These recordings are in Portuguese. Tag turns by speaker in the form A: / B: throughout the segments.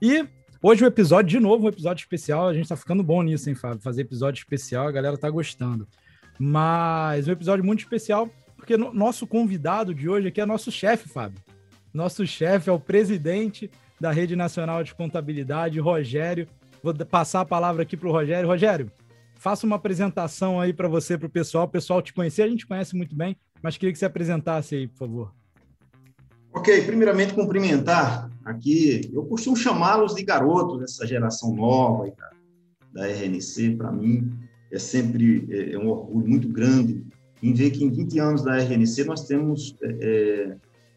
A: E hoje o episódio, de novo, um episódio especial. A gente tá ficando bom nisso, hein, Fábio? Fazer episódio especial, a galera tá gostando. Mas um episódio muito especial, porque no, nosso convidado de hoje aqui é nosso chefe, Fábio. Nosso chefe é o presidente da Rede Nacional de Contabilidade, Rogério. Vou passar a palavra aqui para o Rogério. Rogério, faça uma apresentação aí para você, para o pessoal. O pessoal te conhecer, a gente conhece muito bem, mas queria que você apresentasse aí, por favor.
B: Ok, primeiramente cumprimentar aqui, eu costumo chamá-los de garotos dessa geração nova da, da RNC, para mim é sempre é, é, um orgulho muito grande em ver que em 20 anos da RNC nós temos é, é,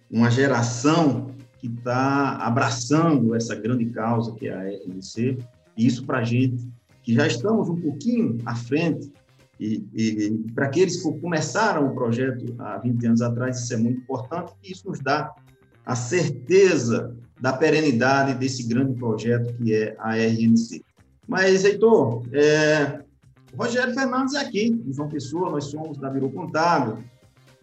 B: uma geração que está abraçando essa grande causa que é a RNC, e isso para a gente, que já estamos um pouquinho à frente, e, e para aqueles que começaram o projeto há 20 anos atrás, isso é muito importante, e isso nos dá a certeza da perenidade desse grande projeto que é a RNC. Mas, Heitor, é, Rogério Fernandes é aqui, em João Pessoa, nós somos da Virou Contábil,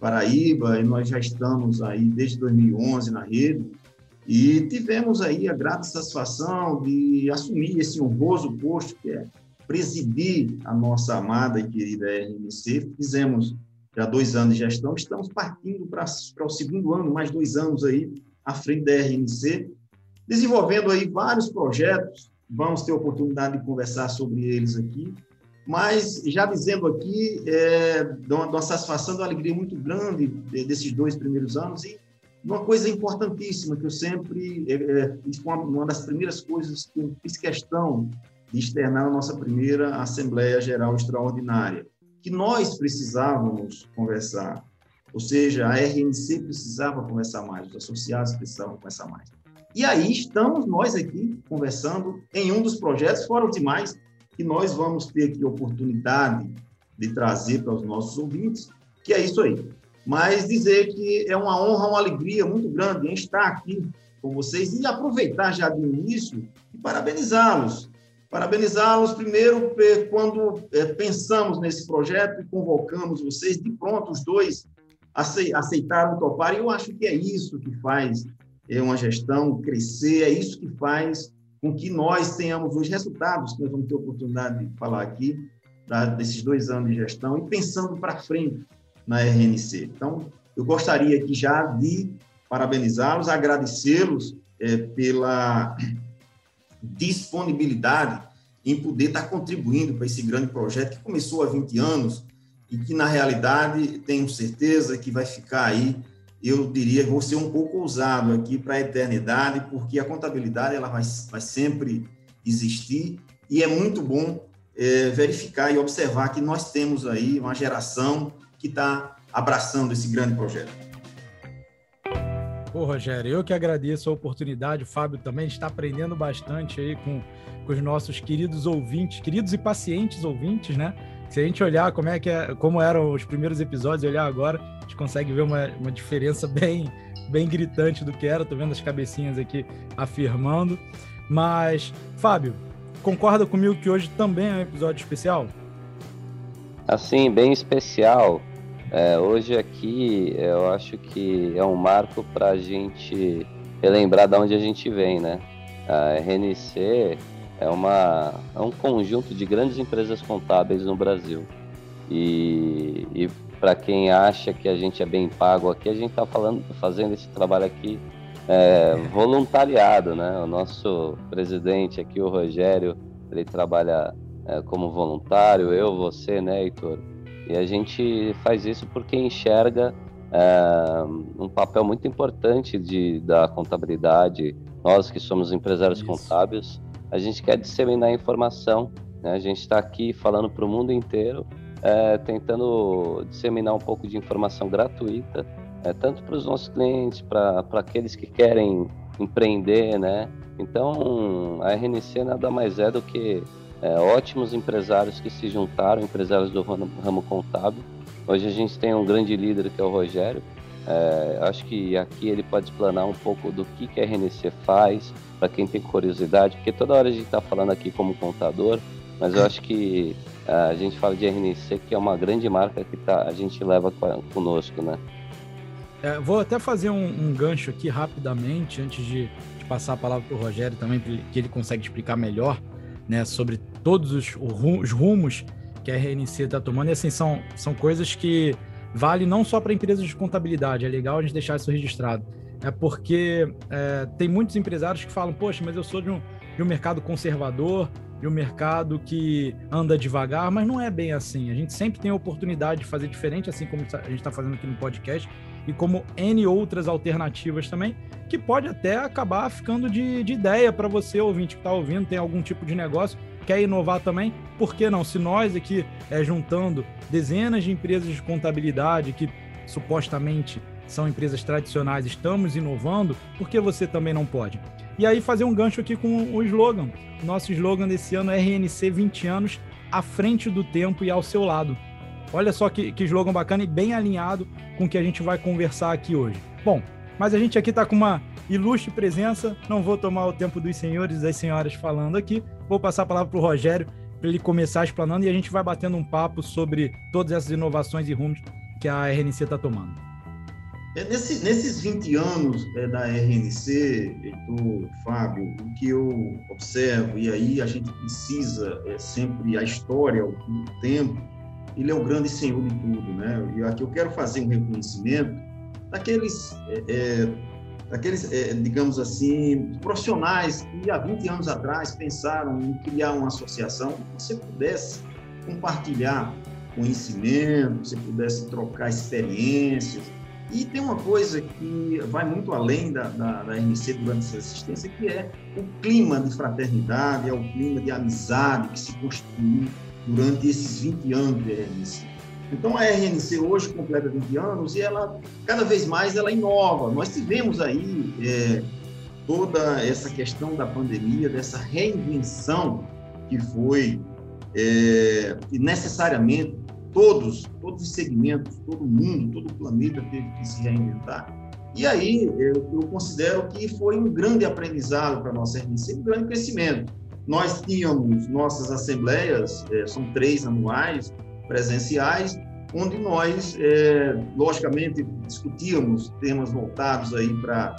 B: Paraíba, e nós já estamos aí desde 2011 na rede, e tivemos aí a grata satisfação de assumir esse honroso posto que é presidir a nossa amada e querida RNC. Fizemos já dois anos de gestão, estamos partindo para, para o segundo ano, mais dois anos aí à frente da RNC, desenvolvendo aí vários projetos, vamos ter oportunidade de conversar sobre eles aqui, mas já dizendo aqui, é, de uma, uma satisfação, uma alegria muito grande desses dois primeiros anos. E uma coisa importantíssima que eu sempre, é, é, uma, das primeiras coisas que eu fiz questão de externar na nossa primeira Assembleia Geral Extraordinária, que nós precisávamos conversar, ou seja, a RNC precisava conversar mais, os associados precisavam conversar mais. E aí estamos nós aqui conversando em um dos projetos, fora os demais, que nós vamos ter aqui oportunidade de trazer para os nossos ouvintes, que é isso aí mas dizer que é uma honra, uma alegria muito grande em estar aqui com vocês e aproveitar já do início e parabenizá-los. Parabenizá-los primeiro quando é, pensamos nesse projeto e convocamos vocês, de pronto os dois aceitaram topar, e eu acho que é isso que faz é, uma gestão crescer, é isso que faz com que nós tenhamos os resultados que nós vamos ter oportunidade de falar aqui, tá, desses dois anos de gestão, e pensando para frente, na RNC. Então, eu gostaria aqui já de parabenizá-los, agradecê-los é, pela disponibilidade em poder estar contribuindo para esse grande projeto que começou há 20 anos e que, na realidade, tenho certeza que vai ficar aí, eu diria, vou ser um pouco ousado aqui para a eternidade, porque a contabilidade ela vai, vai sempre existir e é muito bom é, verificar e observar que nós temos aí uma geração que está abraçando esse grande projeto.
A: Pô, Rogério, eu que agradeço a oportunidade, o Fábio também está aprendendo bastante aí com, com os nossos queridos ouvintes, queridos e pacientes ouvintes, né? Se a gente olhar como é que é, como eram os primeiros episódios e olhar agora, a gente consegue ver uma, uma diferença bem, bem gritante do que era. Tô vendo as cabecinhas aqui afirmando. Mas, Fábio, concorda comigo que hoje também é um episódio especial?
C: Assim, bem especial. É, hoje aqui eu acho que é um marco para a gente relembrar de onde a gente vem, né? A RNC é, uma, é um conjunto de grandes empresas contábeis no Brasil. E, e para quem acha que a gente é bem pago aqui, a gente está falando, fazendo esse trabalho aqui é, voluntariado, né? O nosso presidente aqui, o Rogério, ele trabalha é, como voluntário, eu, você, né, Heitor? E a gente faz isso porque enxerga é, um papel muito importante de, da contabilidade. Nós que somos empresários isso. contábeis, a gente quer disseminar informação. Né? A gente está aqui falando para o mundo inteiro, é, tentando disseminar um pouco de informação gratuita, é, tanto para os nossos clientes, para aqueles que querem empreender, né? Então, a RNC nada mais é do que é, ótimos empresários que se juntaram, empresários do ramo, ramo, contábil. Hoje a gente tem um grande líder que é o Rogério. É, acho que aqui ele pode explanar um pouco do que, que a RNC faz, para quem tem curiosidade, porque toda hora a gente está falando aqui como contador, mas eu acho que é, a gente fala de RNC, que é uma grande marca que tá, a gente leva conosco, né?
A: É, vou até fazer um, um, gancho aqui rapidamente, antes de, de passar a palavra para o Rogério também, que ele consegue explicar melhor né, sobre todos os, os rumos que a RNC está tomando. E assim, são, são coisas que valem não só para empresas de contabilidade, é legal a gente deixar isso registrado. É porque é, tem muitos empresários que falam, poxa, mas eu sou de um, de um mercado conservador, de um mercado que anda devagar, mas não é bem assim. A gente sempre tem a oportunidade de fazer diferente, assim como a gente está fazendo aqui no podcast, e como N outras alternativas também, que pode até acabar ficando de, de ideia para você, ouvinte que está ouvindo, tem algum tipo de negócio, quer inovar também, por que não? Se nós aqui é, juntando dezenas de empresas de contabilidade que supostamente são empresas tradicionais, estamos inovando, por que você também não pode? E aí fazer um gancho aqui com o slogan. Nosso slogan desse ano é RNC 20 anos à frente do tempo e ao seu lado. Olha só que, que slogan bacana e bem alinhado com o que a gente vai conversar aqui hoje. Bom, mas a gente aqui está com uma ilustre presença, não vou tomar o tempo dos senhores e das senhoras falando aqui, vou passar a palavra para o Rogério para ele começar explanando e a gente vai batendo um papo sobre todas essas inovações e rumos que a RNC está tomando.
B: É, nesse, nesses 20 anos é, da RNC, Heitor, Fábio, o que eu observo, e aí a gente precisa é, sempre a história, o tempo, ele é o grande senhor de tudo, né? E aqui eu quero fazer um reconhecimento daqueles, é, é, daqueles é, digamos assim, profissionais que há 20 anos atrás pensaram em criar uma associação você pudesse compartilhar conhecimento, você pudesse trocar experiências. E tem uma coisa que vai muito além da, da, da RNC durante essa assistência, que é o clima de fraternidade, é o clima de amizade que se construiu durante esses 20 anos de RNC. Então a RNC hoje completa 20 anos e ela cada vez mais ela inova. Nós tivemos aí é, toda essa questão da pandemia, dessa reinvenção que foi é, e necessariamente todos, todos os segmentos, todo mundo, todo o planeta teve que se reinventar. E aí eu, eu considero que foi um grande aprendizado para a nossa RNC, um grande crescimento. Nós tínhamos nossas assembleias, é, são três anuais, presenciais, onde nós, é, logicamente, discutíamos temas voltados aí para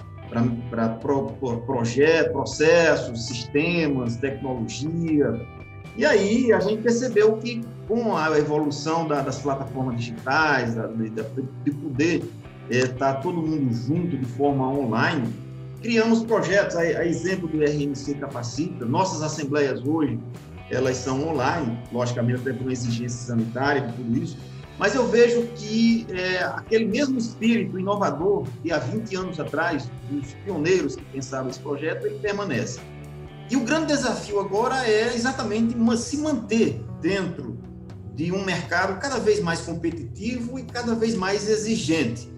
B: para pro, pro, projetos, processos, sistemas, tecnologia. E aí a gente percebeu que com a evolução da, das plataformas digitais, da, de, de, poder estar é, tá todo mundo junto de forma online, criamos projetos, a, a exemplo do RMC Capacita, nossas assembleias hoje, elas são online, logicamente até por uma exigência sanitária e tudo isso, mas eu vejo que é, aquele mesmo espírito inovador que há 20 anos atrás, os pioneiros que pensaram esse projeto, ele permanece. E o grande desafio agora é exatamente se manter dentro de um mercado cada vez mais competitivo e cada vez mais exigente.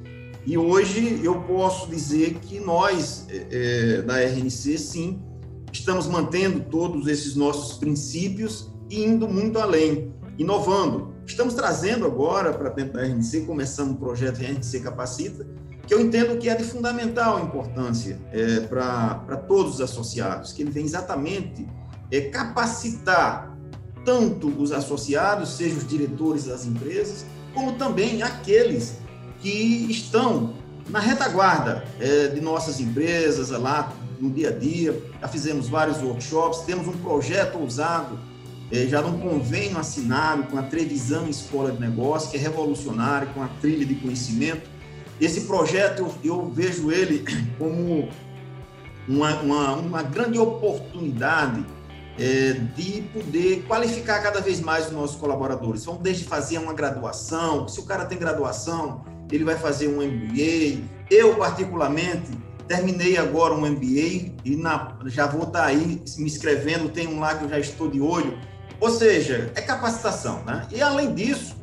B: E hoje eu posso dizer que nós, é, é da RNC, sim, estamos mantendo todos esses nossos princípios e indo muito além, inovando. Estamos trazendo agora para dentro da RNC, começando um projeto RNC Capacita, que eu entendo que é de fundamental importância é, para todos os associados, que ele vem exatamente é, capacitar tanto os associados, seja os diretores das empresas, como também aqueles que estão na retaguarda é, de nossas empresas, lá no dia a dia. Já fizemos vários workshops, temos um projeto ousado, é, já num convênio assinado com a Trevisão Escola de Negócios, que é revolucionário, com a trilha de conhecimento. Esse projeto, eu, eu vejo ele como uma, uma, uma grande oportunidade é, de poder qualificar cada vez mais os nossos colaboradores. Vamos desde fazer uma graduação, se o cara tem graduação, ele vai fazer um MBA. Eu, particularmente, terminei agora um MBA e na, já vou estar tá aí me inscrevendo, tem um lá que eu já estou de olho. Ou seja, é capacitação. Né? E, além disso,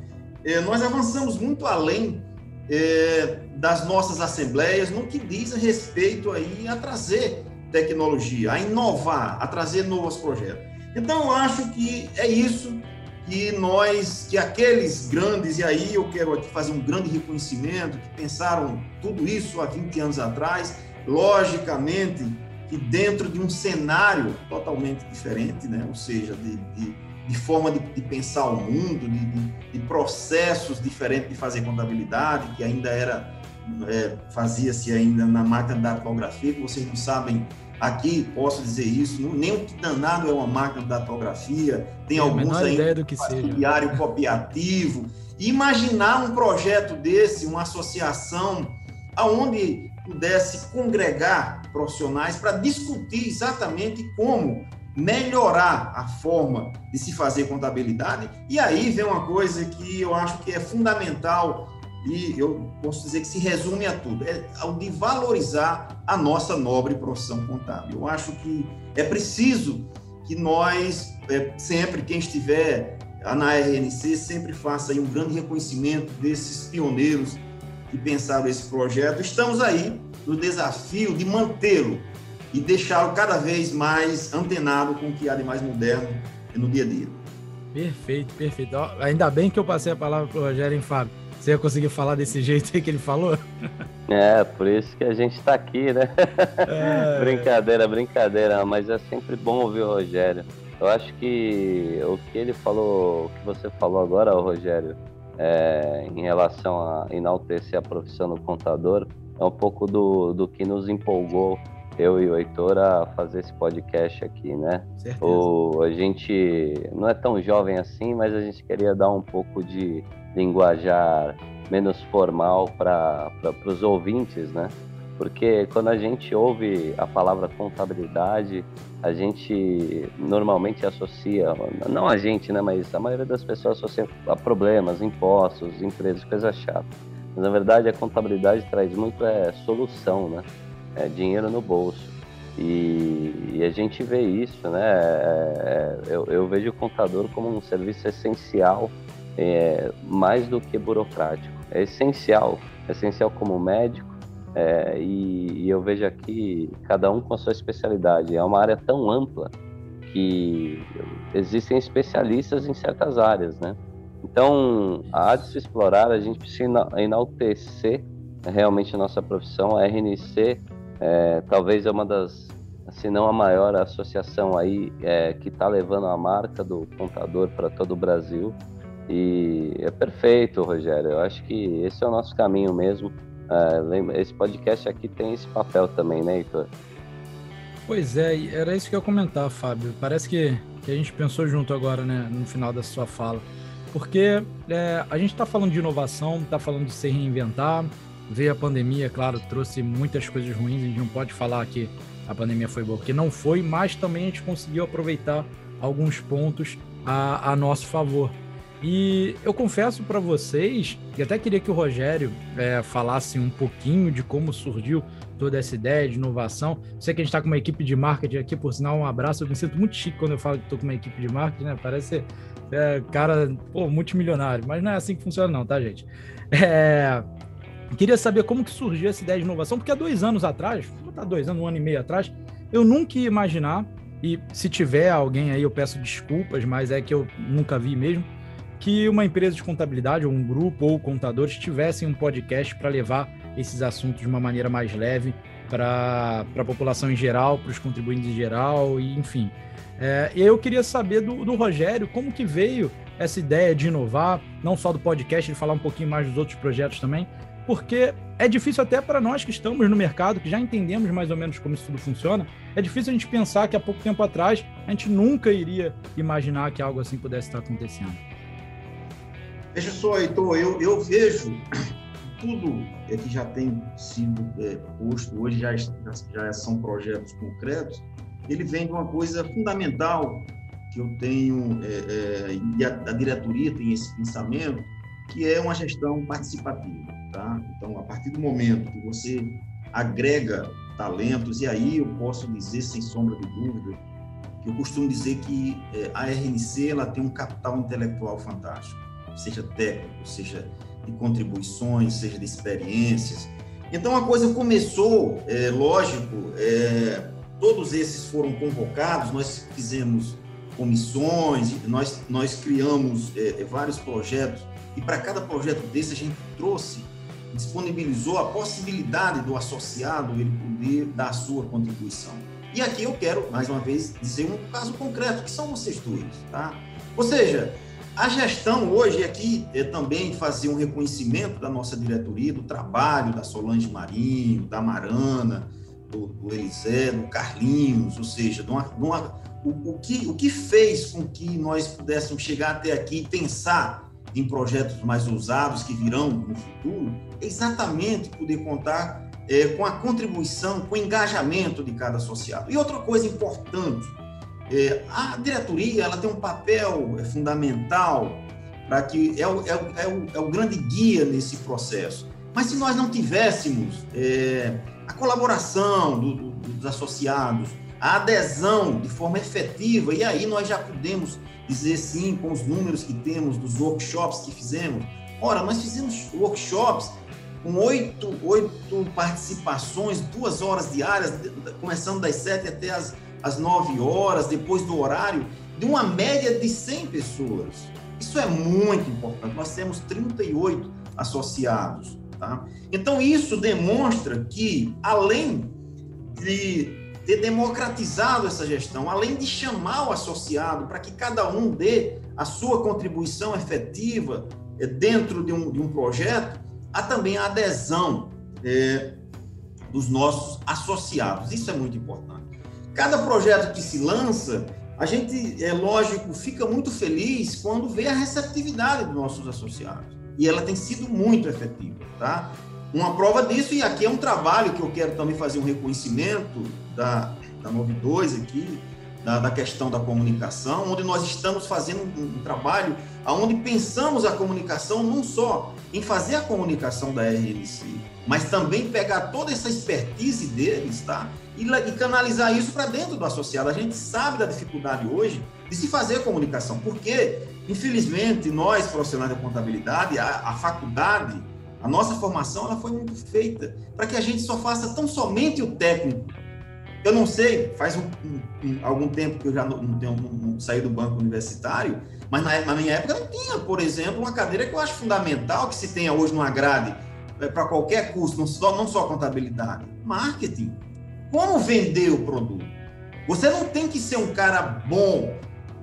B: é, nós avançamos muito além é, das nossas assembleias no que diz respeito aí a trazer tecnologia, a inovar, a trazer novos projetos. Então, acho que é isso que nós, que aqueles grandes, e aí eu quero aqui fazer um grande reconhecimento, que pensaram tudo isso há 20 anos atrás, logicamente que dentro de um cenário totalmente diferente, né? ou seja, de, de, de forma de, de, pensar o mundo, de, processos diferentes de fazer contabilidade, que ainda era é, fazia-se ainda na máquina da datilografia, que vocês não sabem aqui, posso dizer isso, não, nem o que danado é uma máquina de datilografia, tem, alguns
A: ainda do que seja.
B: diário copiativo. Imaginar um projeto desse, uma associação, aonde pudesse congregar profissionais para discutir exatamente como melhorar a forma de se fazer contabilidade. E aí vem uma coisa que eu acho que é fundamental e eu posso dizer que se resume a tudo, é ao de valorizar a nossa nobre profissão contábil. Eu acho que é preciso que nós, é, sempre, quem estiver na RNC, sempre faça um grande reconhecimento desses pioneiros que pensaram esse projeto. Estamos aí no desafio de mantê-lo e deixá-lo cada vez mais antenado com o que há de mais moderno no dia a dia.
A: Perfeito, perfeito. Ainda bem que eu passei a palavra para o Rogério, hein, Fábio? Você ia conseguir falar desse jeito aí que ele falou?
C: É, por isso que a gente está aqui, né? É... brincadeira, brincadeira, mas é sempre bom ouvir o Rogério. Eu acho que o que ele falou, o que você falou agora, Rogério, é, em relação a enaltecer a profissão do contador, é um pouco do, do que nos empolgou, eu e o Heitor, a fazer esse podcast aqui, né? Certeza. O, a gente não é tão jovem assim, mas a gente queria dar um pouco de linguajar menos formal para os ouvintes, né? Porque quando a gente ouve a palavra contabilidade, a gente normalmente associa, não a gente, né, mas a maioria das pessoas associa a problemas, impostos, empresas, coisas chatas. Mas na verdade a contabilidade traz muito é solução, né? É dinheiro no bolso. E, e a gente vê isso, né? É eu, eu vejo o contador como um serviço essencial é, mais do que burocrático. É essencial, é essencial como médico, é, e, e, eu vejo aqui cada um com a sua especialidade. É uma área tão ampla que existem especialistas em certas áreas, né? Então, há de se explorar, a gente precisa enaltecer realmente a nossa profissão. A RNC é, talvez é uma das, se não a maior associação aí é, que está levando a marca do contador para todo o Brasil. E é perfeito, Rogério. Eu acho que esse é o nosso caminho mesmo. É, esse podcast aqui tem esse papel também, né, Heitor?
A: Pois é, era isso que eu ia comentar, Fábio. Parece que, que a gente pensou junto agora, né, no final da sua fala. Porque é, a gente está falando de inovação, está falando de se reinventar. Veio a pandemia, claro, trouxe muitas coisas ruins. A gente não pode falar que a pandemia foi boa, porque não foi, mas também a gente conseguiu aproveitar alguns pontos a, a nosso favor. E eu confesso para vocês, e até queria que o Rogério é, falasse um pouquinho de como surgiu toda essa ideia de inovação. Sei que a gente está com uma equipe de marketing aqui, por sinal, um abraço. Eu me sinto muito chique quando eu falo que estou com uma equipe de marketing, né? Parece é, cara, pô, multimilionário, mas não é assim que funciona, não, tá, gente? É, queria saber como que surgiu essa ideia de inovação, porque há dois anos atrás, vou botar dois anos, um ano e meio atrás, eu nunca ia imaginar, e se tiver alguém aí, eu peço desculpas, mas é que eu nunca vi mesmo que uma empresa de contabilidade ou um grupo ou contadores tivessem um podcast para levar esses assuntos de uma maneira mais leve para a população em geral, para os contribuintes em geral, e enfim. É, eu queria saber do, do, Rogério como que veio essa ideia de inovar, não só do podcast, de falar um pouquinho mais dos outros projetos também, porque é difícil até para nós que estamos no mercado, que já entendemos mais ou menos como isso tudo funciona, é difícil a gente pensar que há pouco tempo atrás a gente nunca iria imaginar que algo assim pudesse estar acontecendo.
B: Veja só, Heitor, eu, eu vejo tudo é que já tem sido é, posto, hoje já, já são projetos concretos, ele vem de uma coisa fundamental que eu tenho, é, é, e a, a, diretoria tem esse pensamento, que é uma gestão participativa. Tá? Então, a partir do momento que você agrega talentos, e aí eu posso dizer, sem sombra de dúvida, que eu costumo dizer que é, a RNC ela tem um capital intelectual fantástico seja técnico, seja de contribuições, seja de experiências. Então a coisa começou, é, lógico, é, todos esses foram convocados, nós fizemos comissões, nós, nós criamos é, vários projetos, e para cada projeto desse a gente trouxe, disponibilizou a possibilidade do associado ele poder dar a sua contribuição. E aqui eu quero, mais uma vez, dizer um caso concreto, que são vocês dois, tá? Ou seja, a gestão hoje aqui é também fazer um reconhecimento da nossa diretoria, do trabalho da Solange Marinho, da Marana, do, do Elisé, do Carlinhos, ou seja, de uma, de uma, o, o, que, o que fez com que nós pudéssemos chegar até aqui e pensar em projetos mais ousados que virão no futuro, é exatamente poder contar é, com a contribuição, com o engajamento de cada associado. E outra coisa importante, é, a diretoria ela tem um papel é, fundamental para que é o, é, o, é, o, é o grande guia nesse processo. Mas se nós não tivéssemos é, a colaboração do, do, dos associados, a adesão de forma efetiva, e aí nós já podemos dizer sim com os números que temos dos workshops que fizemos. Ora, nós fizemos workshops com oito, oito participações, duas horas diárias, começando das sete até as, as nove horas, depois do horário, de uma média de 100 pessoas. Isso é muito importante. Nós temos 38 associados. Tá? Então, isso demonstra que, além de ter democratizado essa gestão, além de chamar o associado para que cada um dê a sua contribuição efetiva é, dentro de um, de um projeto, há também a adesão é, dos nossos associados. Isso é muito importante. Cada projeto que se lança, a gente, é lógico, fica muito feliz quando vê a receptividade dos nossos associados. E ela tem sido muito efetiva, tá? Uma prova disso, e aqui é um trabalho que eu quero também fazer um reconhecimento da, da 92 aqui, da, da, questão da comunicação, onde nós estamos fazendo um, um, trabalho onde pensamos a comunicação não só em fazer a comunicação da RNC, mas também pegar toda essa expertise deles, tá? E, e canalizar isso para dentro do associado. A gente sabe da dificuldade hoje de se fazer comunicação, porque, infelizmente, nós, profissionais da contabilidade, a, a faculdade, a nossa formação, ela foi muito feita para que a gente só faça tão somente o técnico, eu não sei, faz um, um, algum tempo que eu já não, não tenho saí do banco universitário, mas na, na, minha época não tinha, por exemplo, uma cadeira que eu acho fundamental que se tenha hoje numa grade é, para qualquer curso, não só, não só contabilidade, marketing. Como vender o produto? Você não tem que ser um cara bom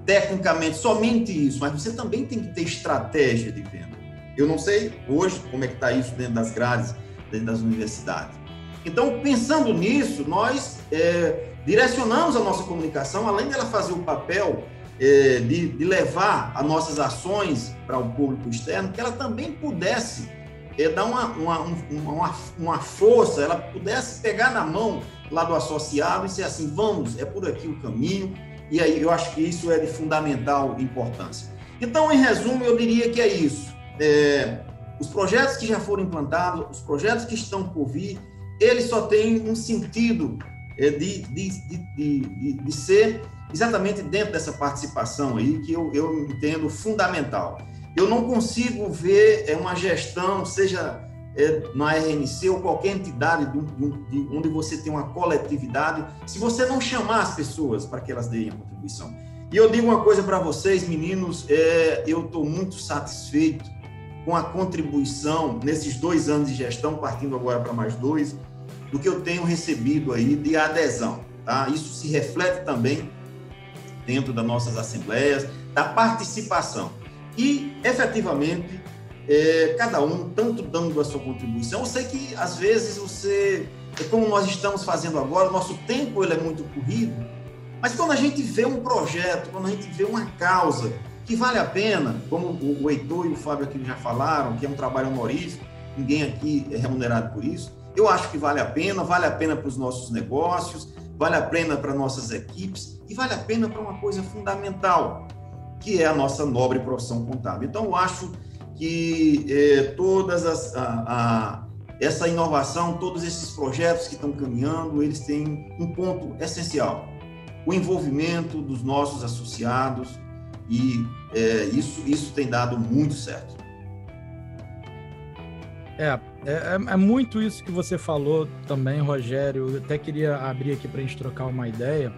B: tecnicamente, somente isso, mas você também tem que ter estratégia de venda. Eu não sei hoje como é que está isso dentro das grades, dentro das universidades. Então, pensando nisso, nós é, direcionamos a nossa comunicação, além dela fazer o papel é, de, de, levar as nossas ações para o público externo, que ela também pudesse é, dar uma, uma, uma, uma, força, ela pudesse pegar na mão lá do associado e ser assim, vamos, é por aqui o caminho, e aí eu acho que isso é de fundamental importância. Então, em resumo, eu diria que é isso. É, os projetos que já foram implantados, os projetos que estão por vir, ele só tem um sentido é, de, de, de, de, ser exatamente dentro dessa participação aí, que eu, eu entendo fundamental. Eu não consigo ver é, uma gestão, seja é, na RNC ou qualquer entidade de, de, onde você tem uma coletividade, se você não chamar as pessoas para que elas deem a contribuição. E eu digo uma coisa para vocês, meninos, é, eu estou muito satisfeito com a contribuição nesses dois anos de gestão, partindo agora para mais dois, do que eu tenho recebido aí de adesão. Tá? Isso se reflete também dentro das nossas assembleias, da participação. E, efetivamente, é, cada um, tanto dando a sua contribuição, eu sei que, às vezes, você, é como nós estamos fazendo agora, o nosso tempo ele é muito corrido, mas quando a gente vê um projeto, quando a gente vê uma causa que vale a pena, como o Heitor e o Fábio aqui já falaram, que é um trabalho honorífico, ninguém aqui é remunerado por isso, eu acho que vale a pena, vale a pena para os nossos negócios, vale a pena para nossas equipes e vale a pena para uma coisa fundamental, que é a nossa nobre profissão contábil. Então, eu acho que eh, todas as, a, a, essa inovação, todos esses projetos que estão caminhando, eles têm um ponto essencial: o envolvimento dos nossos associados e eh, isso isso tem dado muito certo.
A: É, é, é, muito isso que você falou também, Rogério. Eu até queria abrir aqui para a gente trocar uma ideia.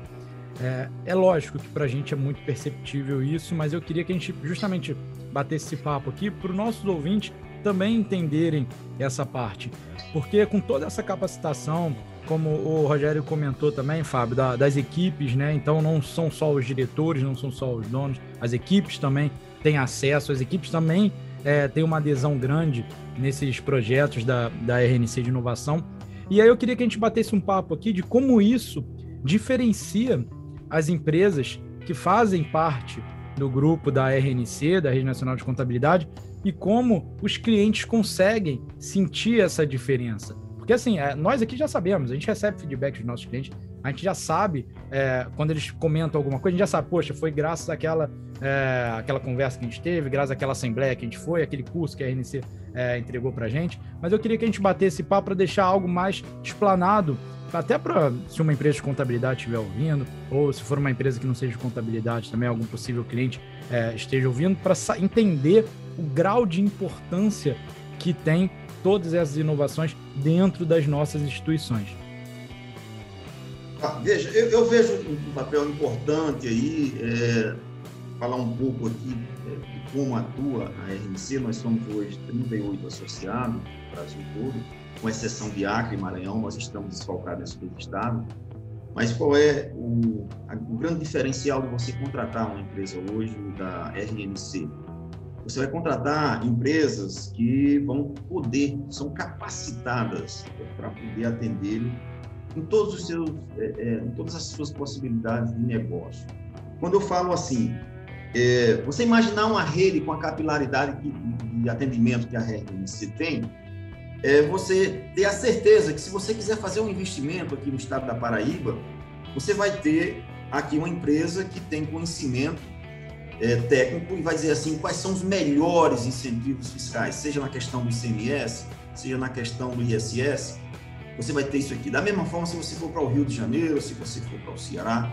A: É, é lógico que para a gente é muito perceptível isso, mas eu queria que a gente justamente batesse esse papo aqui para os nossos ouvintes também entenderem essa parte. Porque com toda essa capacitação como o Rogério comentou também, Fábio, da, das equipes, né? Então não são só os diretores, não são só os donos, as equipes também têm acesso, as equipes também é, têm uma adesão grande nesses projetos da, da RNC de inovação. E aí eu queria que a gente batesse um papo aqui de como isso diferencia as empresas que fazem parte do grupo da RNC, da Rede Nacional de Contabilidade, e como os clientes conseguem sentir essa diferença. Porque assim, é, nós aqui já sabemos, a gente recebe feedback dos nossos clientes, a gente já sabe, é, quando eles comentam alguma coisa, a gente já sabe, poxa, foi graças àquela, é, àquela conversa que a gente teve, graças àquela assembleia que a gente foi, aquele curso que a RNC é, entregou para a gente. Mas eu queria que a gente batesse papo para deixar algo mais explanado, até para se uma empresa de contabilidade estiver ouvindo, ou se for uma empresa que não seja de contabilidade também, algum possível cliente é, esteja ouvindo, para entender o grau de importância que tem todas essas inovações dentro das nossas instituições.
B: Ah, veja, eu, eu, vejo um papel importante aí, é, falar um pouco aqui é, de como atua a RNC. Nós somos hoje 38 associados no Brasil todo, com exceção de Acre e Maranhão, nós estamos desfalcados nesse estado. Mas qual é o, o grande diferencial de você contratar uma empresa hoje da RNC? Você vai contratar empresas que vão poder, são capacitadas para poder atender em todos os seus, é, é, em todas as suas possibilidades de negócio. Quando eu falo assim, é, você imaginar uma rede com a capilaridade de atendimento que a RNC tem, é você ter a certeza que se você quiser fazer um investimento aqui no estado da Paraíba, você vai ter aqui uma empresa que tem conhecimento é, técnico e vai dizer assim quais são os melhores incentivos fiscais, seja na questão do ICMS, seja na questão do ISS, você vai ter isso aqui. Da mesma forma, se você for para o Rio de Janeiro, se você for para o Ceará.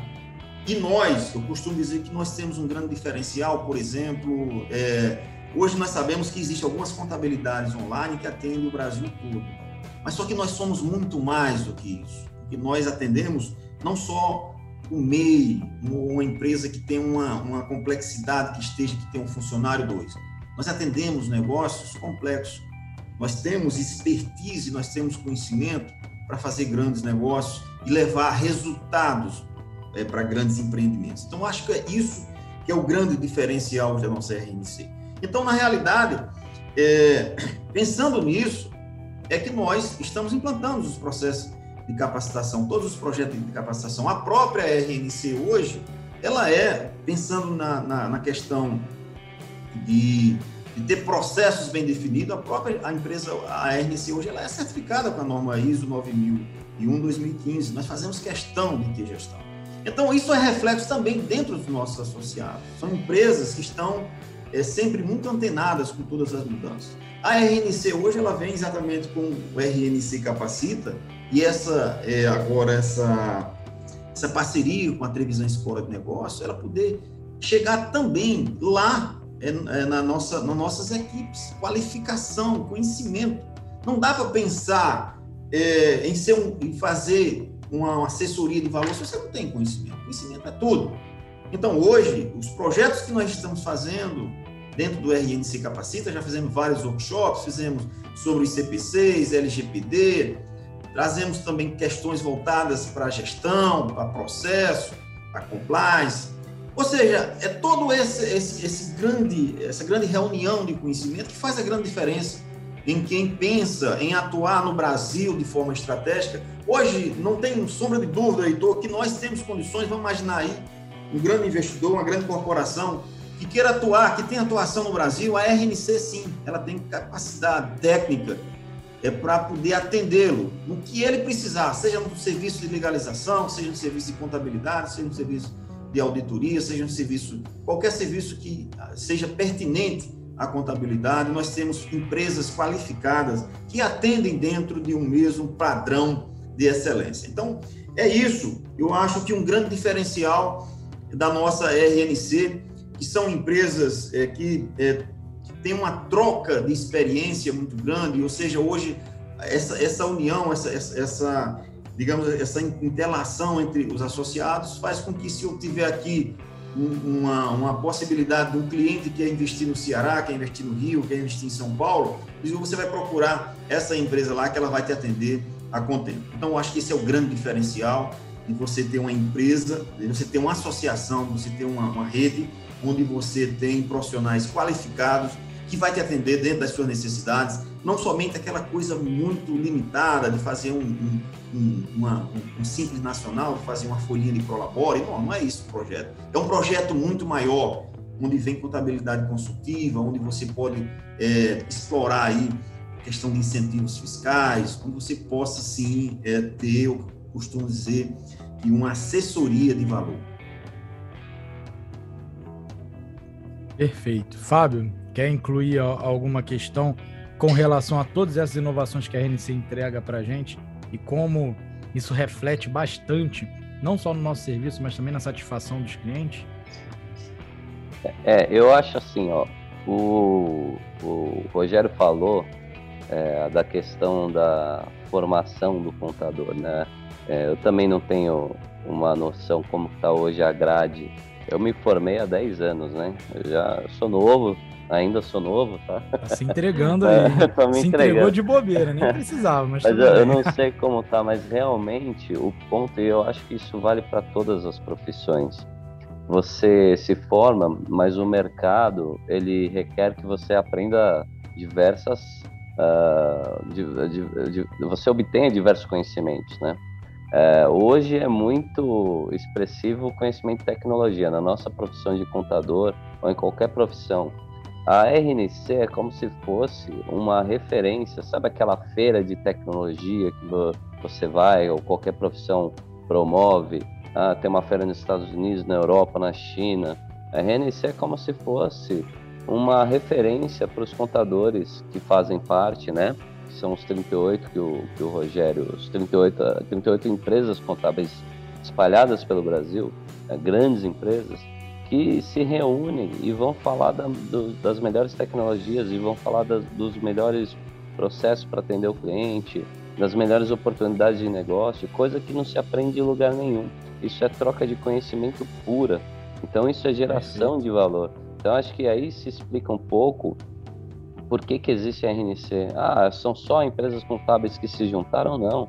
B: E nós, eu costumo dizer que nós temos um grande diferencial, por exemplo, é, hoje nós sabemos que existem algumas contabilidades online que atendem o Brasil todo. Mas só que nós somos muito mais do que isso. Porque nós atendemos não só o MEI, uma empresa que tem uma, uma complexidade, que esteja, que tem um funcionário, dois. Nós atendemos negócios complexos. Nós temos expertise, nós temos conhecimento para fazer grandes negócios e levar resultados é, para grandes empreendimentos. Então, acho que é isso que é o grande diferencial da nossa RNC. Então, na realidade, é, pensando nisso, é que nós estamos implantando os processos de capacitação, todos os projetos de capacitação. A própria RNC hoje, ela é, pensando na, na, na questão de, de, ter processos bem definidos, a própria a empresa, a RNC hoje, ela é certificada com a norma ISO 9001-2015. Nós fazemos questão de ter gestão. Então, isso é reflexo também dentro dos nossos associados. São empresas que estão é, sempre muito antenadas com todas as mudanças. A RNC hoje ela vem exatamente com o RNC Capacita e essa é, agora essa essa parceria com a Trevisão Escola de Negócio, ela poder chegar também lá é, é, na nossa nas nossas equipes, qualificação, conhecimento. Não dá para pensar é, em ser um, em fazer uma assessoria de valor se você não tem conhecimento. Conhecimento é tudo. Então hoje os projetos que nós estamos fazendo dentro do RNC Capacita, já fizemos vários workshops, fizemos sobre os CPCs, LGPD, trazemos também questões voltadas para a gestão, para processo, para compliance. Ou seja, é todo esse, esse, esse grande, essa grande reunião de conhecimento que faz a grande diferença em quem pensa em atuar no Brasil de forma estratégica. Hoje, não tem sombra de dúvida, Heitor, que nós temos condições, vamos imaginar aí, um grande investidor, uma grande corporação que queira atuar, que tem atuação no Brasil, a RNC sim, ela tem capacidade técnica é para poder atendê-lo no que ele precisar, seja no serviço de legalização, seja no serviço de contabilidade, seja no serviço de auditoria, seja no serviço, qualquer serviço que seja pertinente à contabilidade, nós temos empresas qualificadas que atendem dentro de um mesmo padrão de excelência. Então, é isso. Eu acho que um grande diferencial da nossa RNC que são empresas é, que, é, têm uma troca de experiência muito grande, ou seja, hoje essa, essa união, essa, essa, digamos, essa interação entre os associados faz com que se eu tiver aqui uma, uma possibilidade de um cliente que quer investir no Ceará, quer investir no Rio, quer investir em São Paulo, você vai procurar essa empresa lá que ela vai te atender a contento. Então, acho que esse é o grande diferencial de você ter uma empresa, de você ter uma associação, de você ter uma, uma rede onde você tem profissionais qualificados que vai te atender dentro das suas necessidades, não somente aquela coisa muito limitada de fazer um, um, um, uma, um simples nacional, fazer uma folhinha de prolabore, não, não é isso o projeto. É um projeto muito maior, onde vem contabilidade consultiva, onde você pode é, explorar aí questão de incentivos fiscais, onde você possa sim é, ter, eu costumo dizer, uma assessoria de valor.
A: Perfeito. Fábio, quer incluir alguma questão com relação a todas essas inovações que a RNC entrega para a gente e como isso reflete bastante, não só no nosso serviço, mas também na satisfação dos clientes?
C: É, eu acho assim, ó, o, o Rogério falou é, da questão da formação do contador, né? É, eu também não tenho uma noção como está hoje a grade. Eu me formei há 10 anos, né? Eu já sou novo, ainda sou novo, tá?
A: Tá se entregando aí. É, se entregou de bobeira, nem precisava, mas.
C: mas eu, eu, não sei como tá, mas realmente o ponto, e eu acho que isso vale para todas as profissões você se forma, mas o mercado ele requer que você aprenda diversas, uh, de, de, de, você obtenha diversos conhecimentos, né? Uh, hoje é muito expressivo o conhecimento de tecnologia na nossa profissão de contador ou em qualquer profissão. A RNC é como se fosse uma referência, sabe aquela feira de tecnologia que você vai ou qualquer profissão promove ah, tem uma feira nos Estados Unidos, na Europa, na China. A RNC é como se fosse uma referência para os contadores que fazem parte, né? Que são os 38 que o, que o Rogério, os 38, 38 empresas contábeis espalhadas pelo Brasil, né? grandes empresas, que se reúnem e vão falar da, do, das melhores tecnologias e vão falar das, dos melhores processos para atender o cliente, das melhores oportunidades de negócio, coisa que não se aprende em lugar nenhum. Isso é troca de conhecimento pura. Então isso é geração de valor. Então acho que aí se explica um pouco por que, que existe a RNC. Ah, são só empresas contábeis que se juntaram? Não.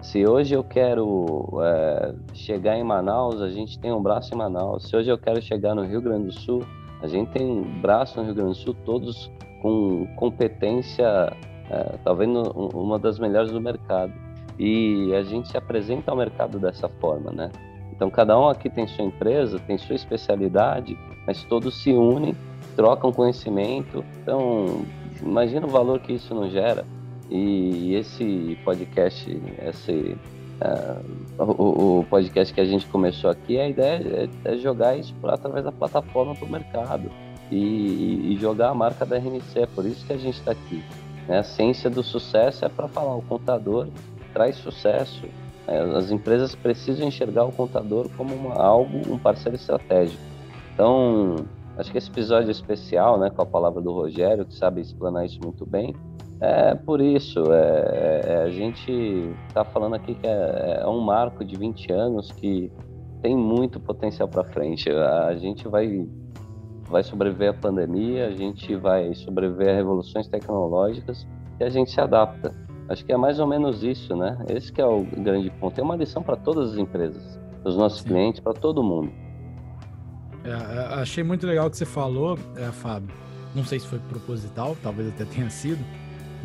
C: Se hoje eu quero é, chegar em Manaus, a gente tem um braço em Manaus. Se hoje eu quero chegar no Rio Grande do Sul, a gente tem um braço no Rio Grande do Sul, todos com competência, é, talvez uma das melhores do mercado. E a gente se apresenta ao mercado dessa forma, né? Então, cada um aqui tem sua empresa, tem sua especialidade, mas todos se unem, trocam conhecimento. Então, imagina o valor que isso não gera. E esse podcast, esse, uh, o, o, podcast que a gente começou aqui, a ideia é, é jogar isso através da plataforma para o mercado e, e, jogar a marca da RNC. É por isso que a gente está aqui. Né? A ciência do sucesso é para falar, o contador traz sucesso é, as empresas precisam enxergar o contador como uma, algo, um parceiro estratégico. Então, acho que esse episódio especial, né, com a palavra do Rogério, que sabe explanar isso muito bem, é por isso. É, é, a gente está falando aqui que é, é, um marco de 20 anos que tem muito potencial para frente. A gente vai vai sobreviver à pandemia, a gente vai sobreviver a revoluções tecnológicas e a gente se adapta. Acho que é mais ou menos isso, né? Esse que é o grande ponto. É uma lição para todas as empresas, os nossos Sim. clientes, para todo mundo.
A: É, é, achei muito legal o que você falou, é, Fábio. Não sei se foi proposital, talvez até tenha sido,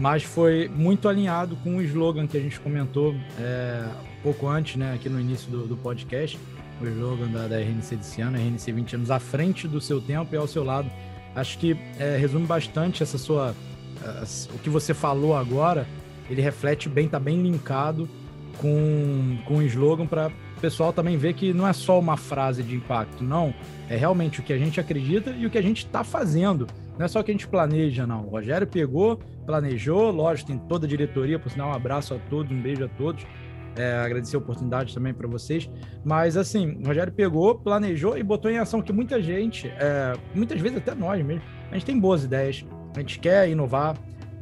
A: mas foi muito alinhado com o slogan que a gente comentou é, pouco antes, né, aqui no início do, do podcast, o slogan da, da RNC desse ano, RNC 20 anos à frente do seu tempo e ao seu lado. Acho que é, resume bastante essa sua, o que você falou agora ele reflete bem, tá bem linkado com, com o slogan para o pessoal também ver que não é só uma frase de impacto, não. É realmente o que a gente acredita e o que a gente está fazendo. Não é só que a gente planeja, não. O Rogério pegou, planejou, lógico, tem toda a diretoria, por sinal, um abraço a todos, um beijo a todos. É, agradecer a oportunidade também para vocês. Mas assim, o Rogério pegou, planejou e botou em ação que muita gente, é, muitas vezes até nós mesmo, a gente tem boas ideias, a gente quer inovar,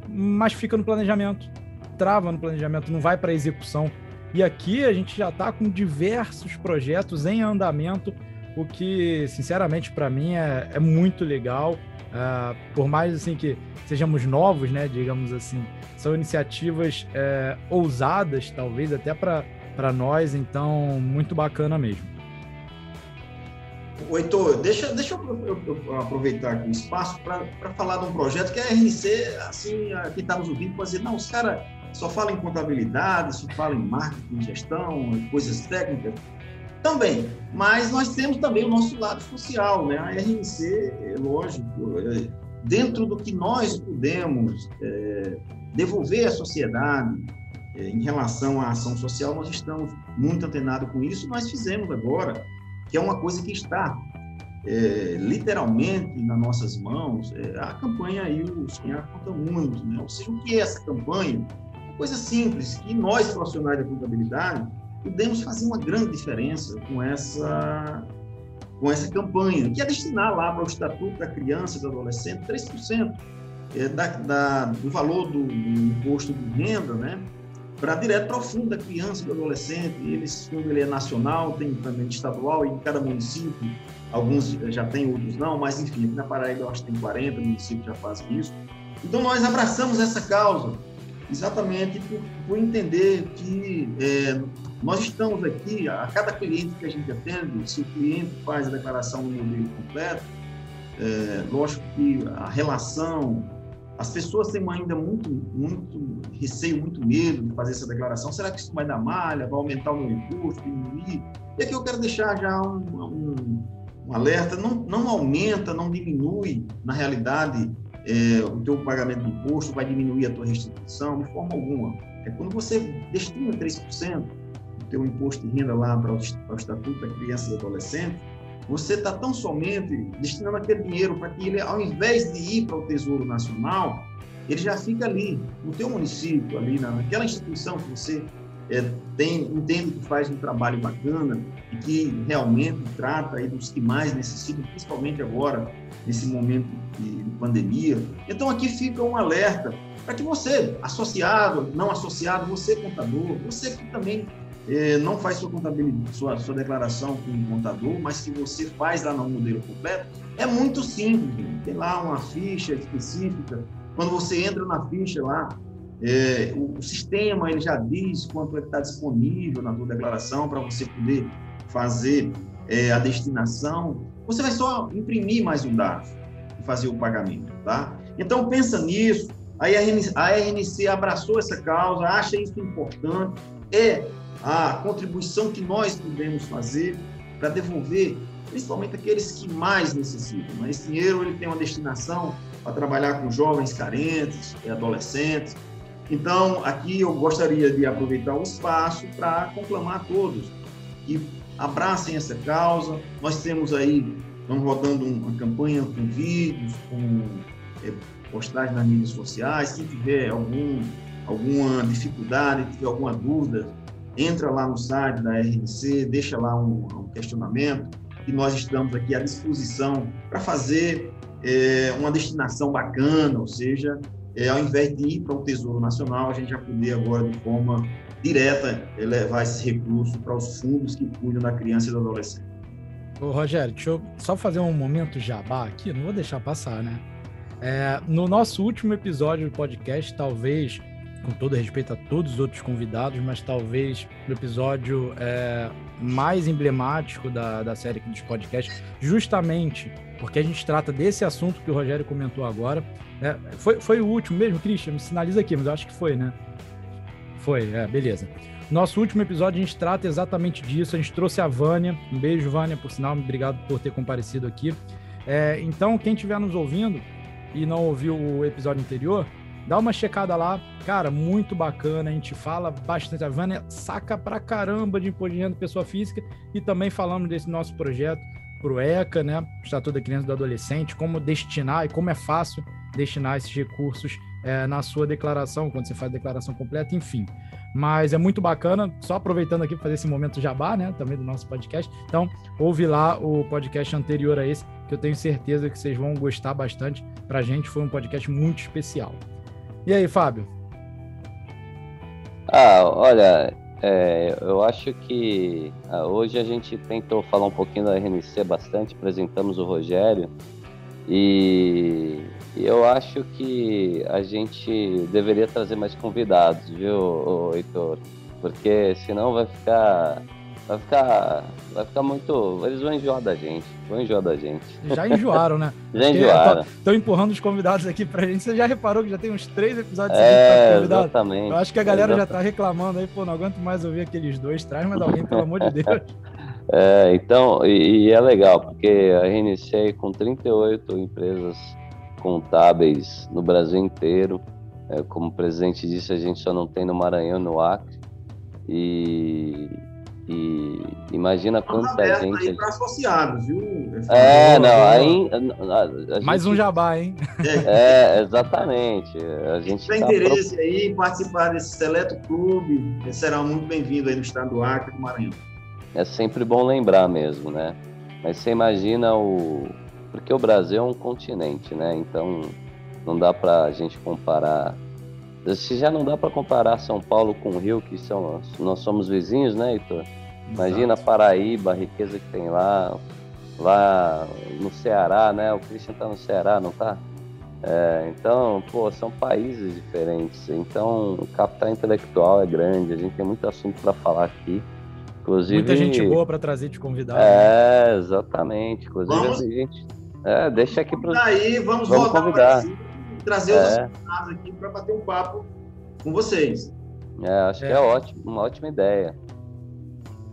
A: mas fica no planejamento trava no planejamento, não vai para execução. E aqui a gente já está com diversos projetos em andamento o que, sinceramente, para mim é, é, muito legal. Uh, por mais assim que sejamos novos, né, digamos assim, são iniciativas é, ousadas, talvez até para nós, então muito bacana mesmo.
B: O Heitor, deixa, deixa eu, eu, eu aproveitar aqui o espaço para falar de um projeto que a RNC, assim, quem está nos ouvindo, pode dizer, não, os caras só falam em contabilidade, só falam em marketing, gestão, coisas técnicas. Também, mas nós temos também o nosso lado social, né? A RNC, é lógico, é, dentro do que nós podemos é, devolver à sociedade é, em relação à ação social, nós estamos muito antenados com isso. Nós fizemos agora, que é uma coisa que está é, literalmente nas nossas mãos, é, a campanha aí, os a conta muito, né? Ou seja, o que é essa campanha? Coisa simples, que nós, profissionais da contabilidade, podemos fazer uma grande diferença com essa, com essa campanha, que é destinar lá para o Estatuto da Criança e do Adolescente 3% é, da, da, do valor do, imposto de renda, né? para direto para o fundo da criança e do adolescente. Esse fundo ele é nacional, tem também estadual, e em cada município, alguns já tem, outros não, mas enfim, na Paraíba eu acho que tem 40 municípios já fazem isso. Então nós abraçamos essa causa, exatamente por, por entender que é, nós estamos aqui, a cada cliente que a gente atende, se o cliente faz a declaração no modelo completo, é, lógico que a relação, as pessoas têm ainda muito, muito receio, muito medo de fazer essa declaração. Será que isso vai dar malha, vai aumentar o meu imposto, diminuir? E aqui eu quero deixar já um, um, um alerta: não, não aumenta, não diminui, na realidade, é, o teu pagamento de imposto, vai diminuir a tua restituição de forma alguma. É quando você destina 3% do teu imposto de renda lá para o, para o Estatuto da Criança e do Adolescente, você está tão somente destinando aquele dinheiro para que ele, ao invés de ir para o Tesouro Nacional, ele já fica ali, no teu município, ali naquela instituição que você é, tem, entende que faz um trabalho bacana e que realmente trata aí dos que mais necessitam, principalmente agora, nesse momento de, de pandemia. Então, aqui fica um alerta para que você, associado, não associado, você contador, você que também é, não faz sua contabilidade, sua, sua declaração com um contador, mas que você faz lá no modelo completo, é muito simples. Tem lá uma ficha específica. Quando você entra na ficha lá, é, o, o, sistema ele já diz quanto é está disponível na sua declaração para você poder fazer é, a destinação. Você vai só imprimir mais um dado e fazer o pagamento, tá? Então pensa nisso. A RNC, a RNC abraçou essa causa, acha isso importante. É a contribuição que nós podemos fazer para devolver, principalmente aqueles que mais necessitam. Né? Esse dinheiro ele tem uma destinação para trabalhar com jovens carentes e adolescentes. Então, aqui eu gostaria de aproveitar o espaço para conclamar a todos que abracem essa causa. Nós temos aí, estamos rodando uma campanha com vídeos, com é, postagens nas mídias sociais. Quem tiver algum, alguma dificuldade, tiver alguma dúvida, entra lá no site da RNC, deixa lá um, um questionamento e nós estamos aqui à disposição para fazer é, uma destinação bacana, ou seja, é, ao invés de ir para o Tesouro Nacional, a gente já poder agora de forma direta levar esse recurso para os fundos que cuidam da criança e do adolescente.
A: Ô, Rogério, deixa eu só fazer um momento jabá aqui, não vou deixar passar, né? É, no nosso último episódio do podcast, talvez com todo respeito a todos os outros convidados, mas talvez o episódio é, mais emblemático da, da série aqui dos podcasts, justamente porque a gente trata desse assunto que o Rogério comentou agora. É, foi, foi o último mesmo, Christian? Me sinaliza aqui, mas eu acho que foi, né? Foi, é, beleza. Nosso último episódio a gente trata exatamente disso. A gente trouxe a Vânia. Um beijo, Vânia, por sinal. Obrigado por ter comparecido aqui. É, então, quem estiver nos ouvindo e não ouviu o episódio anterior, Dá uma checada lá, cara, muito bacana. A gente fala bastante. A Vânia saca pra caramba de imposto de renda pessoa física e também falamos desse nosso projeto pro ECA, né? Estatuto da Criança e do Adolescente, como destinar e como é fácil destinar esses recursos é, na sua declaração, quando você faz a declaração completa, enfim. Mas é muito bacana, só aproveitando aqui para fazer esse momento jabá, né? Também do nosso podcast. Então, ouve lá o podcast anterior a esse, que eu tenho certeza que vocês vão gostar bastante. Pra gente foi um podcast muito especial. E aí, Fábio?
C: Ah, olha, É, eu acho que ah, hoje a gente tentou falar um pouquinho da RNC bastante, apresentamos o Rogério e eu acho que a gente deveria trazer mais convidados, viu, Heitor? Porque senão vai ficar vai ficar vai ficar muito eles vão enjoar da gente vão enjoar da gente.
A: Já enjoaram né?
C: Já enjoaram.
A: estão empurrando os convidados aqui pra gente. Você já reparou que já tem uns três episódios
C: é, convidado? exatamente
A: eu acho que a galera exatamente. já tá reclamando aí pô não aguento mais ouvir aqueles dois traz mais alguém pelo amor de Deus.
C: É, então e, e, é legal porque a RNC com 38 empresas contábeis no Brasil inteiro. É, como o presidente disse a gente só não tem no Maranhão no Acre. E e imagina quanta gente.
B: Aí para associados, viu?
C: É, não, aí.
A: A, Mais um jabá, hein?
C: É, é exatamente. A gente
B: tem tá interesse pro... aí em participar desse seleto clube, será muito bem-vindo aí no estado do Acre do Maranhão.
C: É sempre bom lembrar mesmo, né? Mas você imagina o. Porque o Brasil é um continente, né? Então não dá para a gente comparar se já não dá para comparar São Paulo com o Rio, que são nós somos vizinhos, né, Heitor? Imagina Exato. Paraíba, a riqueza que tem lá, lá no Ceará, né? O Christian tá no Ceará, não tá? É, então, pô, são países diferentes. Então, o capital intelectual é grande, a gente tem muito assunto para falar aqui. Inclusive,
A: Muita gente boa para trazer de convidado.
C: É, né? exatamente. Inclusive, vamos, a gente. É, deixa aqui para.
B: Aí, vamos, vamos voltar convidar. trazer é. os convidados aqui para bater um papo com vocês.
C: É, acho é. que é ótimo, uma ótima ideia.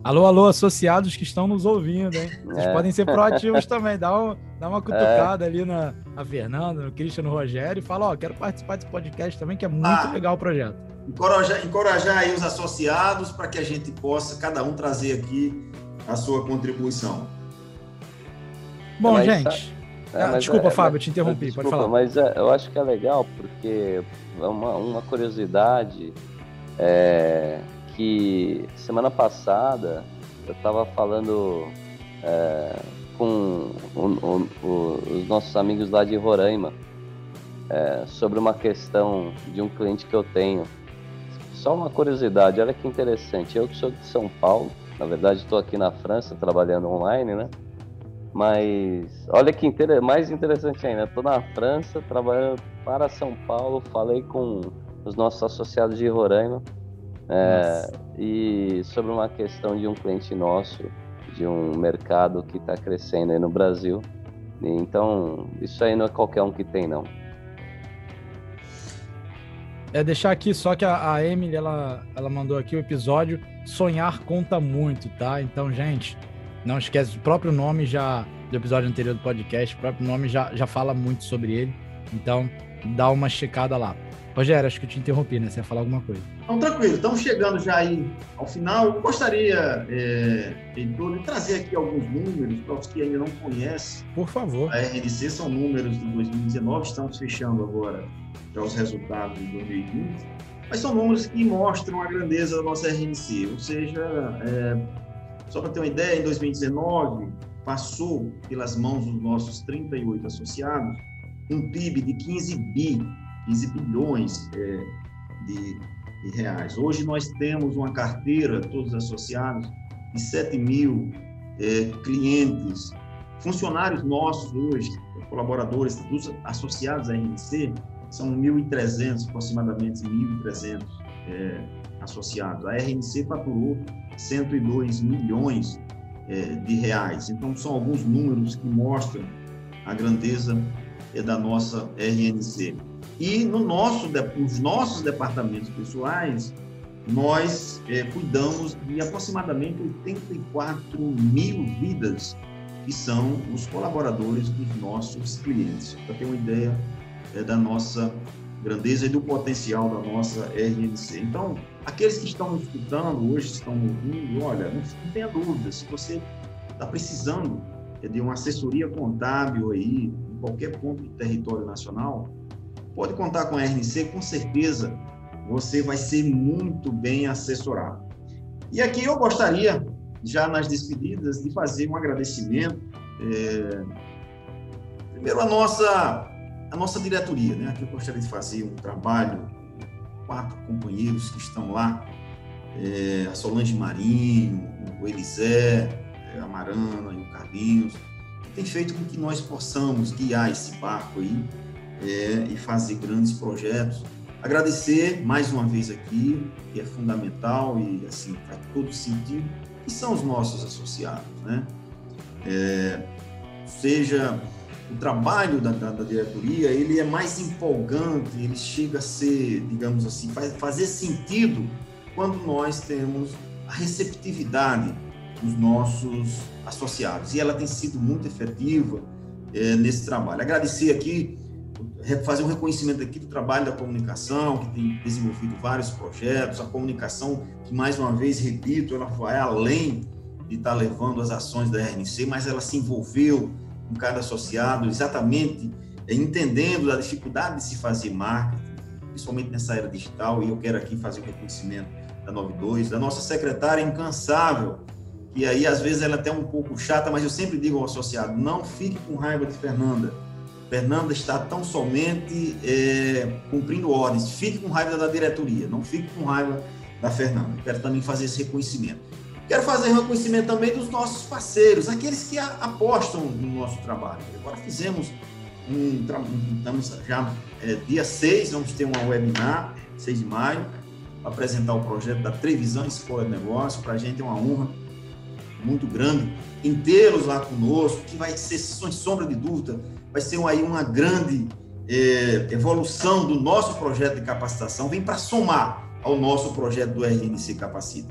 A: Alô, alô, associados que estão nos ouvindo, hein? Vocês é. podem ser proativos também. Dá, um, dá uma cutucada é. ali na, na Fernanda, no Christian, no Rogério e fala: Ó, quero participar desse podcast também, que é muito ah, legal o projeto.
B: Encorajar, encorajar aí os associados para que a gente possa, cada um, trazer aqui a sua contribuição.
A: Bom, gente. É, ah, desculpa, é, Fábio, eu te interrompi, desculpa, pode falar.
C: Mas é, eu acho que é legal porque é uma, uma curiosidade. É, que semana passada eu estava falando é, com o, o, o, os nossos amigos lá de Roraima é, sobre uma questão de um cliente que eu tenho. Só uma curiosidade, olha que interessante. Eu que sou de São Paulo, na verdade estou aqui na França trabalhando online, né? Mas olha que inter... mais interessante ainda, estou na França trabalhando para São Paulo, falei com os nossos associados de Roraima é, e sobre uma questão de um cliente nosso, de um mercado que está crescendo aí no Brasil. Então, isso aí não é qualquer um que tem, não.
A: É deixar aqui só que a, a Emily, ela, ela mandou aqui o episódio Sonhar conta muito, tá? Então, gente, não esquece, o próprio nome já do episódio anterior do podcast, o próprio nome já, já fala muito sobre ele. Então, dá uma checada lá. Rogério, acho que eu te interrompi, né? Você ia falar alguma coisa.
B: Então, tranquilo. Estamos chegando já aí ao final. Eu gostaria, é, Heitor, de trazer aqui alguns números para os que ainda não conhecem.
A: Por favor.
B: A RNC são números de 2019, estamos fechando agora já os resultados de 2020. Mas são números que mostram a grandeza da nossa RNC. Ou seja, é, só para ter uma ideia, em 2019 passou pelas mãos dos nossos 38 associados um PIB de 15 bi 15 bilhões é, de, de, reais. Hoje nós temos uma carteira, todos associados, de 7 mil é, clientes, funcionários nossos hoje, colaboradores dos associados à RNC, são 1.300, aproximadamente 1.300 é, associados. A RNC faturou 102 milhões é, de reais. Então, são alguns números que mostram a grandeza da nossa RNC. E no nosso, nos nossos departamentos pessoais, nós é, cuidamos de aproximadamente 84 mil vidas, que são os colaboradores dos nossos clientes. Para ter uma ideia é, da nossa grandeza e do potencial da nossa RNC. Então, aqueles que estão escutando hoje, estão ouvindo, olha, não, não tenha dúvida, se você está precisando é, de uma assessoria contábil aí, qualquer ponto do território nacional, pode contar com a RNC, com certeza você vai ser muito bem assessorado. E aqui eu gostaria, já nas despedidas, de fazer um agradecimento. É... Primeiro, a nossa, a nossa diretoria, né? Aqui eu gostaria de fazer um trabalho, quatro companheiros que estão lá é, a Solange Marinho, o Elisé, é, a Marana e o Carlinhos, tem feito com que nós possamos guiar esse barco aí é, e fazer grandes projetos. Agradecer mais uma vez aqui, que é fundamental e assim faz todo sentido, que são os nossos associados, né? É, seja o trabalho da, da, da, diretoria, ele é mais empolgante, ele chega a ser, digamos assim, faz, fazer sentido quando nós temos a receptividade dos nossos associados. E ela tem sido muito efetiva é, nesse trabalho. Agradecer aqui, fazer um reconhecimento aqui do trabalho da comunicação, que tem desenvolvido vários projetos, a comunicação que, mais uma vez, repito, ela vai além de estar levando as ações da RNC, mas ela se envolveu com cada associado, exatamente é, entendendo a dificuldade de se fazer marketing, principalmente nessa era digital, e eu quero aqui fazer o um reconhecimento da 92, da nossa secretária incansável, que aí às vezes ela é até um pouco chata, mas eu sempre digo ao associado, não fique com raiva de Fernanda. Fernanda está tão somente é, cumprindo ordens. Fique com raiva da diretoria, não fique com raiva da Fernanda. Quero também fazer esse reconhecimento. Quero fazer reconhecimento também dos nossos parceiros, aqueles que apostam no nosso trabalho. Agora fizemos um, estamos já é, dia 6, vamos ter uma webinar, 6 de maio, para apresentar o projeto da Trevisão Escola de Negócio. Para a gente é uma honra muito grande em tê-los lá conosco, que vai ser, sem sombra de dúvida, vai ser aí uma grande é, evolução do nosso projeto de capacitação, vem para somar ao nosso projeto do RNC Capacita.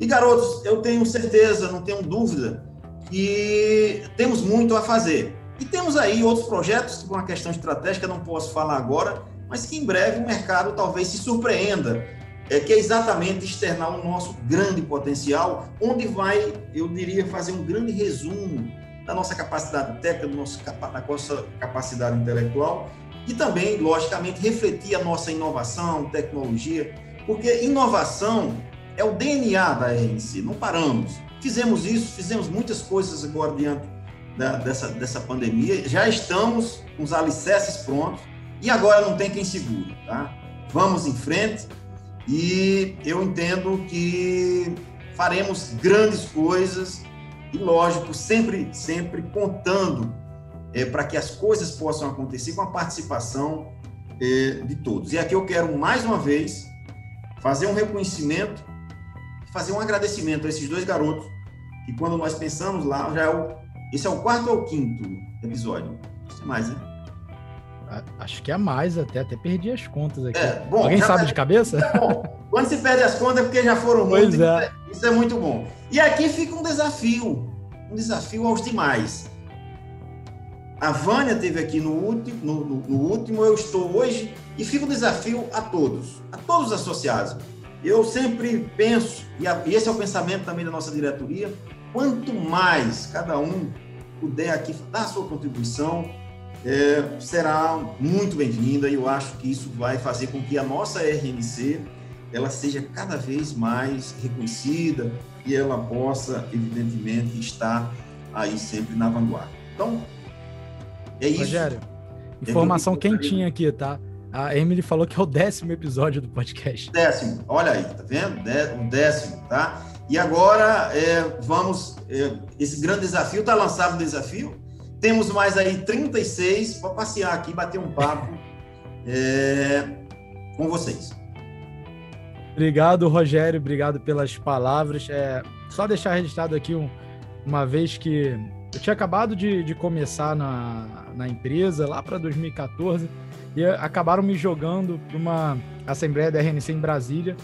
B: E, garotos, eu tenho certeza, não tenho dúvida, que temos muito a fazer. E temos aí outros projetos, por uma questão estratégica, não posso falar agora, mas que em breve o mercado talvez se surpreenda, é, que é exatamente externar o nosso grande potencial, onde vai, eu diria, fazer um grande resumo da nossa capacidade técnica, da nossa capacidade intelectual e também, logicamente, refletir a nossa inovação, tecnologia, porque inovação é o DNA da RNC, não paramos. Fizemos isso, fizemos muitas coisas agora diante da, dessa, dessa pandemia, já estamos com os alicerces prontos e agora não tem quem segure, tá? Vamos em frente e eu entendo que faremos grandes coisas e, lógico, sempre, sempre contando é, para que as coisas possam acontecer com a participação é, de todos. E aqui eu quero, mais uma vez, fazer um reconhecimento fazer um agradecimento a esses dois garotos, que quando nós pensamos lá, já é o. Esse é o quarto ou quinto episódio? Mais, né?
A: Acho que é mais até, até perdi as contas aqui.
B: É, bom,
A: Alguém sabe de cabeça?
B: É bom. Quando se perde as contas é porque já foram
A: pois muitos.
B: É. Isso é muito bom. E aqui fica um desafio, um desafio aos demais. A Vânia teve aqui no último, no, no, no último, eu estou hoje, e fica um desafio a todos, a todos os associados. Eu sempre penso, e esse é o pensamento também da nossa diretoria, quanto mais cada um puder aqui dar a sua contribuição, é, será muito bem-vinda e eu acho que isso vai fazer com que a nossa RNC ela seja cada vez mais reconhecida e ela possa, evidentemente, estar aí sempre na vanguarda. Então, é isso.
A: Rogério, informação é quentinha aqui, tá? A Emily falou que é o décimo episódio do podcast.
B: Décimo, olha aí, tá vendo? O décimo, tá? E agora é, vamos. É, esse grande desafio, tá lançado o desafio. Temos mais aí 36 para passear aqui, bater um papo é, com vocês.
A: Obrigado, Rogério. Obrigado pelas palavras. É, só deixar registrado aqui um, uma vez que eu tinha acabado de, de começar na, na empresa lá para 2014 e acabaram me jogando para uma assembleia da RNC em Brasília.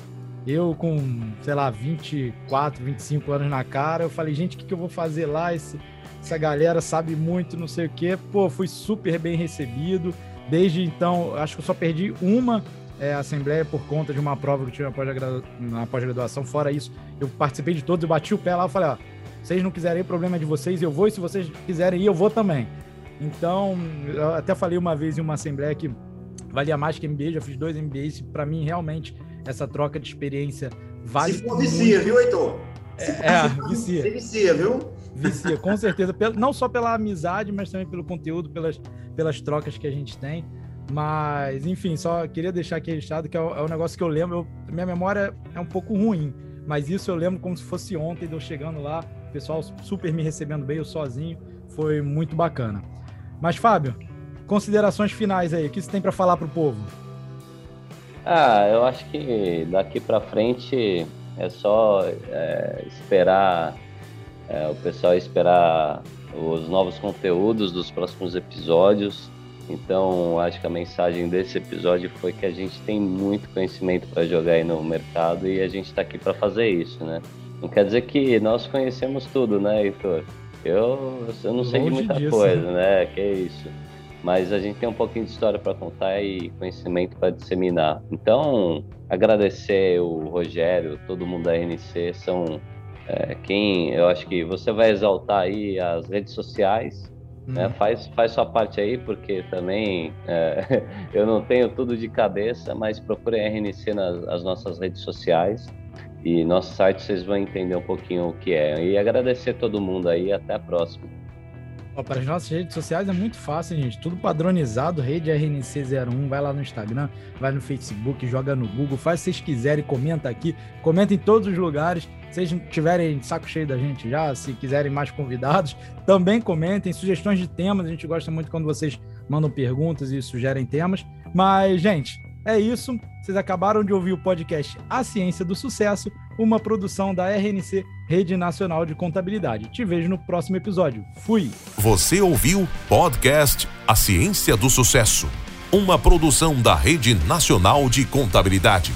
A: Eu com, sei lá, 24, 25 anos na cara, eu falei, gente, o que, que eu vou fazer lá? Esse, essa galera sabe muito, não sei o quê. Pô, fui super bem recebido. Desde então, acho que eu só perdi uma é, assembleia por conta de uma prova que eu tive na pós-graduação. Fora isso, eu participei de todos, eu bati o pé lá e falei, ó, vocês não quiserem ir, problema é de vocês, eu vou, e se vocês quiserem ir, eu vou também. Então, eu até falei uma vez em uma assembleia que valia mais que MBA, já fiz dois MBAs, para mim realmente essa troca de experiência vale.
B: Se for vicia, viu, Heitor?
A: É, é, vicia.
B: Se vicia, viu?
A: Vicia, com certeza. Não só pela amizade, mas também pelo conteúdo, pelas, pelas trocas que a gente tem. Mas, enfim, só queria deixar aqui registrado que é, é um negócio que eu lembro. Eu, minha memória é um pouco ruim, mas isso eu lembro como se fosse ontem, eu chegando lá, o pessoal super me recebendo bem, eu sozinho, foi muito bacana. Mas, Fábio, considerações finais aí, o que você tem para falar para o povo?
C: Ah, eu acho que daqui para frente é só é, esperar, é, o pessoal esperar os novos conteúdos dos próximos episódios. Então, acho que a mensagem desse episódio foi que a gente tem muito conhecimento para jogar aí no mercado e a gente está aqui para fazer isso, né? Não quer dizer que nós conhecemos tudo, né, Heitor? Eu, eu não sei de muita disso, coisa, né? Que é isso. Mas a gente tem um pouquinho de história para contar e conhecimento para disseminar. Então, agradecer o Rogério, todo mundo da RNC, são é, quem eu acho que você vai exaltar aí as redes sociais, né? Uhum. Faz, faz sua parte aí, porque também é, eu não tenho tudo de cabeça, mas procure a RNC nas as nossas redes sociais e nosso site vocês vão entender um pouquinho o que é. E agradecer todo mundo aí, até a próxima.
A: Para as nossas redes sociais é muito fácil, gente. Tudo padronizado, rede RNC01. Vai lá no Instagram, vai no Facebook, joga no Google, faz se vocês quiserem, comenta aqui, comenta em todos os lugares vocês tiverem saco cheio da gente já, se quiserem mais convidados, também comentem, sugestões de temas, a gente gosta muito quando vocês mandam perguntas e sugerem temas. Mas, gente, é isso. Vocês acabaram de ouvir o podcast A Ciência do Sucesso, uma produção da RNC, Rede Nacional de Contabilidade. Te vejo no próximo episódio. Fui!
D: Você ouviu podcast A Ciência do Sucesso, uma produção da Rede Nacional de Contabilidade.